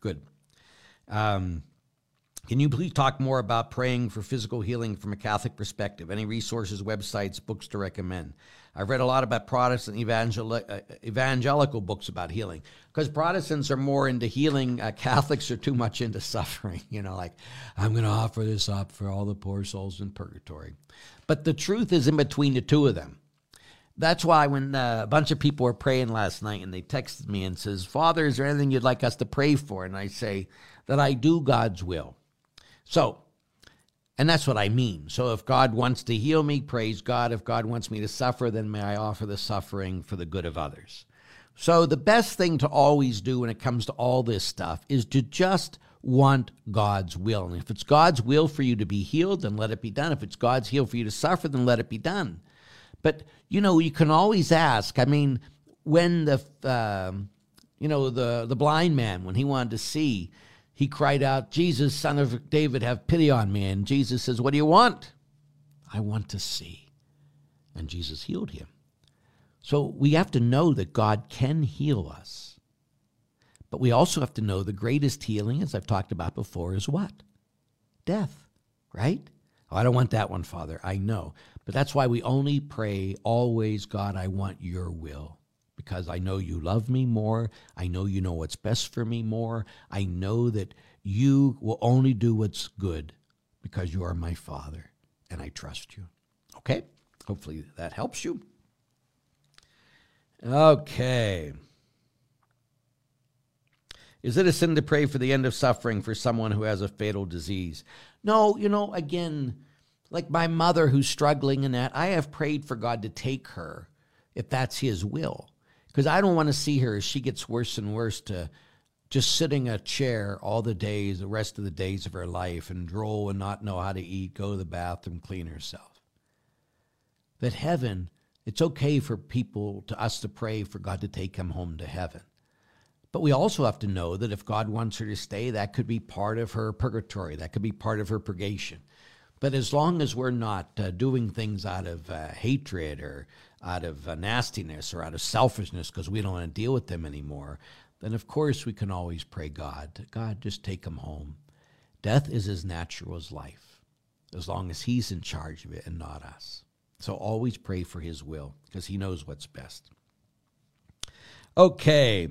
Good. Um, can you please talk more about praying for physical healing from a Catholic perspective? Any resources, websites, books to recommend? I've read a lot about Protestant evangel- uh, evangelical books about healing because Protestants are more into healing. Uh, Catholics are too much into suffering. You know, like, I'm going to offer this up for all the poor souls in purgatory. But the truth is in between the two of them. That's why when uh, a bunch of people were praying last night and they texted me and says, Father, is there anything you'd like us to pray for? And I say that I do God's will. So, and that's what I mean. So if God wants to heal me, praise God. If God wants me to suffer, then may I offer the suffering for the good of others. So the best thing to always do when it comes to all this stuff is to just want God's will. And if it's God's will for you to be healed, then let it be done. If it's God's will for you to suffer, then let it be done. But you know, you can always ask. I mean, when the uh, you know the the blind man when he wanted to see, he cried out, Jesus, son of David, have pity on me. And Jesus says, What do you want? I want to see. And Jesus healed him. So we have to know that God can heal us. But we also have to know the greatest healing, as I've talked about before, is what? Death, right? Oh, I don't want that one, Father. I know. But that's why we only pray always, God, I want your will because I know you love me more. I know you know what's best for me more. I know that you will only do what's good because you are my Father and I trust you. Okay? Hopefully that helps you. Okay. Is it a sin to pray for the end of suffering for someone who has a fatal disease? No, you know, again, like my mother who's struggling in that, I have prayed for God to take her if that's his will because I don't want to see her as she gets worse and worse to just sitting a chair all the days, the rest of the days of her life, and drool and not know how to eat, go to the bathroom, clean herself. That heaven It's okay for people to us to pray for God to take him home to heaven. But we also have to know that if God wants her to stay, that could be part of her purgatory. That could be part of her purgation. But as long as we're not uh, doing things out of uh, hatred or out of uh, nastiness or out of selfishness because we don't want to deal with them anymore, then of course we can always pray God, God, just take them home. Death is as natural as life, as long as he's in charge of it and not us. So always pray for his will because he knows what's best. Okay.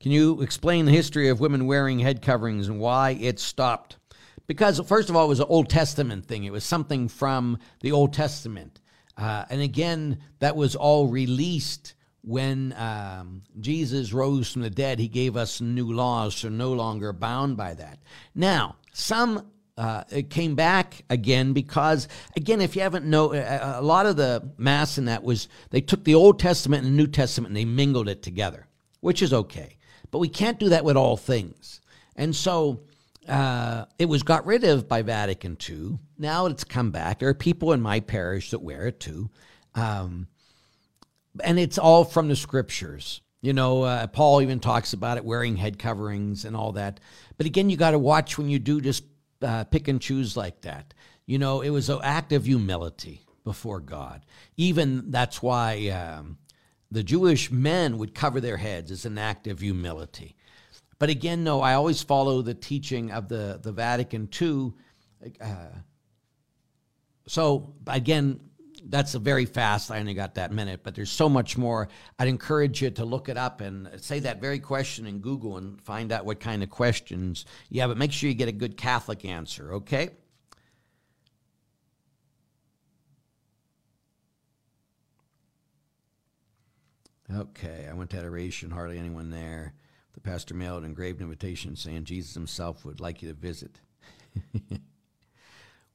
Can you explain the history of women wearing head coverings and why it stopped? Because, first of all, it was an Old Testament thing, it was something from the Old Testament. Uh, and again, that was all released when um, Jesus rose from the dead. He gave us new laws, so no longer bound by that. Now, some uh, it came back again because again if you haven't know a lot of the mass in that was they took the old testament and the new testament and they mingled it together which is okay but we can't do that with all things. And so uh, it was got rid of by Vatican II. Now it's come back. There are people in my parish that wear it too. Um, and it's all from the scriptures. You know, uh, Paul even talks about it, wearing head coverings and all that. But again, you got to watch when you do just uh, pick and choose like that. You know, it was an act of humility before God. Even that's why um, the Jewish men would cover their heads as an act of humility. But again, no, I always follow the teaching of the, the Vatican II. Uh, so, again, that's a very fast. I only got that minute, but there's so much more. I'd encourage you to look it up and say that very question in Google and find out what kind of questions you have. But make sure you get a good Catholic answer, okay? Okay, I went to adoration, hardly anyone there. The pastor mailed an engraved invitation saying Jesus himself would like you to visit.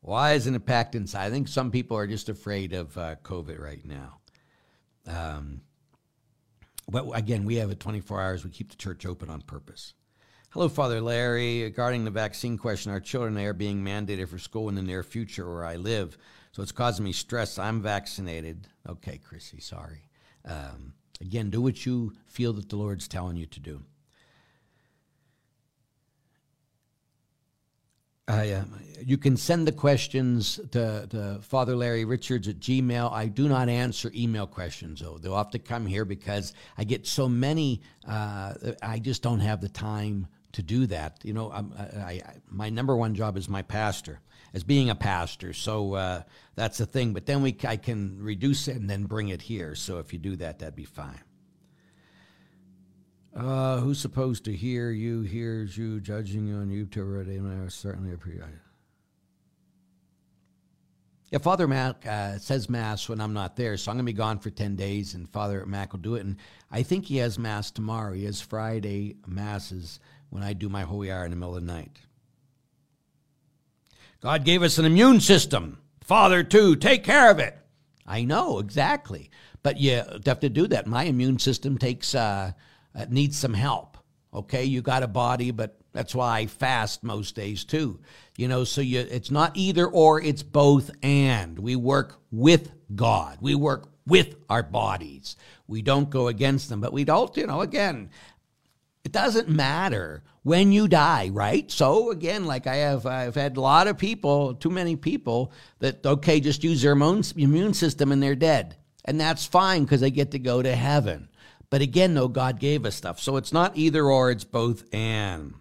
Why isn't it packed inside? I think some people are just afraid of uh, COVID right now. Um, but again, we have it 24 hours. We keep the church open on purpose. Hello, Father Larry. Regarding the vaccine question, our children are being mandated for school in the near future where I live. So it's causing me stress. I'm vaccinated. Okay, Chrissy, sorry. Um, Again, do what you feel that the Lord's telling you to do. I, uh, you can send the questions to, to Father Larry Richards at Gmail. I do not answer email questions, though. They'll have to come here because I get so many, uh, I just don't have the time to do that. You know, I, I, my number one job is my pastor as being a pastor. So uh, that's the thing. But then we I can reduce it and then bring it here. So if you do that, that'd be fine. Uh, who's supposed to hear you hears you judging you on YouTube already, and I certainly appreciate it. Yeah, Father Mac uh, says Mass when I'm not there, so I'm going to be gone for 10 days, and Father Mac will do it. And I think he has Mass tomorrow. He has Friday Masses when I do my Holy Hour in the middle of the night. God gave us an immune system. Father, too, take care of it. I know, exactly. But you have to do that. My immune system takes, uh, uh, needs some help. Okay, you got a body, but that's why I fast most days too. You know, so you, it's not either or, it's both and. We work with God. We work with our bodies. We don't go against them, but we don't, you know, again, it doesn't matter when you die, right? So again, like I have, I've had a lot of people, too many people that okay, just use their immune system and they're dead, and that's fine because they get to go to heaven. But again, though, God gave us stuff, so it's not either or; it's both and.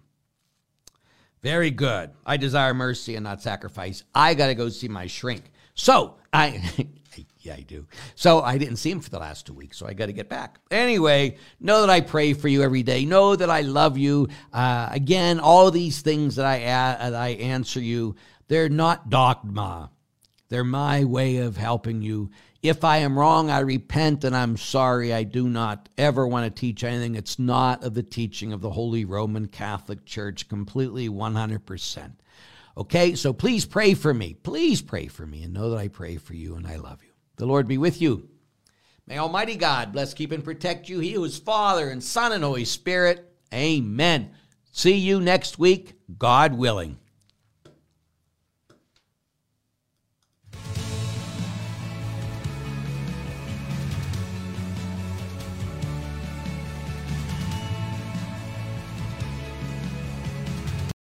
Very good. I desire mercy and not sacrifice. I got to go see my shrink. So I Yeah, I do. So I didn't see him for the last two weeks, so I got to get back. Anyway, know that I pray for you every day. Know that I love you. Uh, again, all these things that I that I answer you, they're not dogma. They're my way of helping you. If I am wrong, I repent and I'm sorry. I do not ever want to teach anything that's not of the teaching of the Holy Roman Catholic Church, completely 100%. Okay, so please pray for me. Please pray for me and know that I pray for you and I love you. The Lord be with you. May Almighty God bless, keep, and protect you. He who is Father and Son and Holy Spirit. Amen. See you next week, God willing.